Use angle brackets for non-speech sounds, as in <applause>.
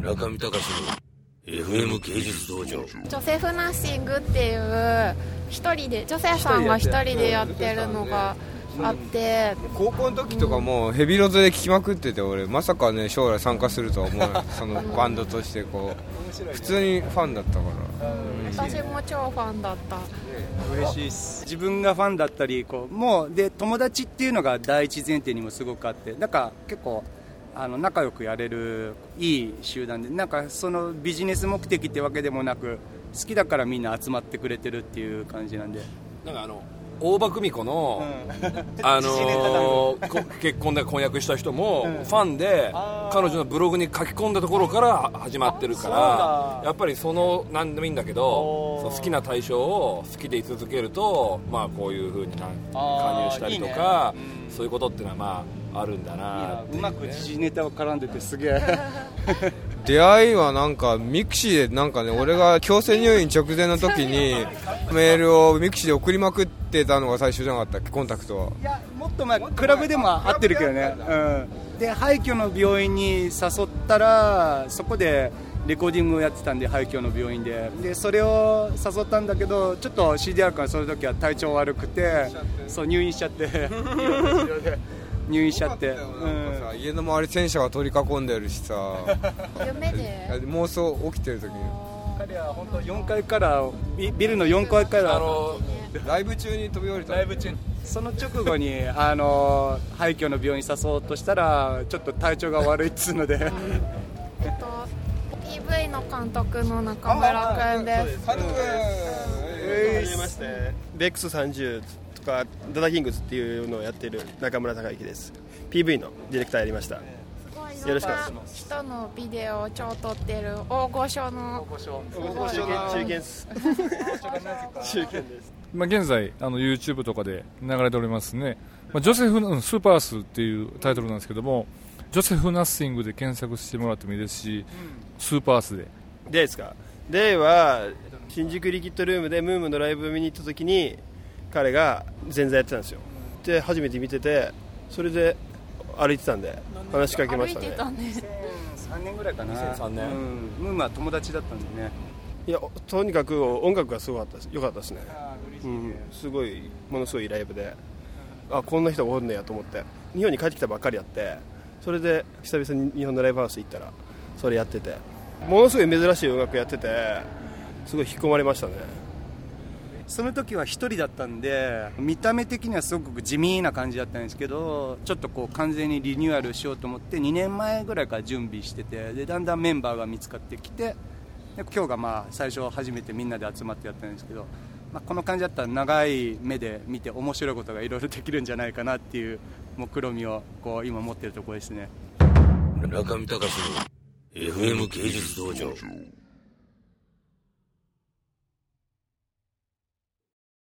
中見隆の FM 芸術道場。ジョセフ・ナッシングっていう一人でジョセフさんが一人でやってるのがあって。高校の時とかもうヘビロゼで聴きまくってて俺まさかね将来参加するとは思わない。<laughs> そのバンドとしてこう。普通にファンだったから。私も超ファンだった。嬉しいです。自分がファンだったりこうもうで友達っていうのが第一前提にもすごくあってなんか結構あの仲良くやれるいい集団でなんかそのビジネス目的ってわけでもなく好きだからみんな集まってくれてるっていう感じなんで。なんかあの大場久美子の、あのー <laughs> こ結婚で婚約した人もファンで彼女のブログに書き込んだところから始まってるからやっぱりその何でもいいんだけど好きな対象を好きでい続けるとまあこういうふうにな加入したりとかそういうことっていうのはまああるんだなっていう。うまく時事ネタを絡んでてすげえ <laughs> 出会いはなんか mixi でなんかね俺が強制入院直前の時に <laughs> メールを mixi で送りまくってたのが最初じゃなかったっけ？コンタクトは。いやもっと前クラブでも会ってるけどね、うん、で廃墟の病院に誘ったらそこでレコーディングをやってたんで廃墟の病院で。でそれを誘ったんだけどちょっと CDR からその時は体調悪くてそう入院しちゃって <laughs> 入院しちゃって、うんさ家の周り戦車が取り囲んでるしさ。<laughs> 夢で？妄想起きてる時に。彼は本当4階からビビルの4階から。あのライブ中に飛び降りた。ライブ中その直後にあの廃墟の病院に誘おうとしたらちょっと体調が悪いっつうので。えっと PV の監督の中村君です。はじめまして。ベックス30とかダダキングスっていうのをやってる中村孝之です。PV のディレクターやりました。よろしくお願いします。人のビデオを超撮ってる大御所の。中堅。中堅です。中堅です。まあ、現在あの YouTube とかで流れておりますね、まあ、ジョセフうんスーパースっていうタイトルなんですけどもジョセフナッシングで検索してもらってもいいですし、スーパースでデイですか？デイは新宿リキッドルームでムームのライブ見に行った時に彼が前座やってたんですよ。で初めて見ててそれで歩いてたんで話しかけましたね。てたね。3年ぐらいかな。2003年。うん、ムームは友達だったんでね。いやとにかく音楽がすごかったです。良かったですね。うん、すごいものすごいライブで。あこんな人がおるねやと思って。日本に帰ってきたばっかりやってそれで久々に日本のライブハウス行ったらそれやってて。ものすごい珍しい音楽やっててすごい引き込まれましたねその時は一人だったんで見た目的にはすごく地味な感じだったんですけどちょっとこう完全にリニューアルしようと思って2年前ぐらいから準備しててでだんだんメンバーが見つかってきてで今日がまあ最初初めてみんなで集まってやったんですけど、まあ、この感じだったら長い目で見て面白いことがいろいろできるんじゃないかなっていう目論みをこう今持ってるところですね。中見隆の FM 芸術道場。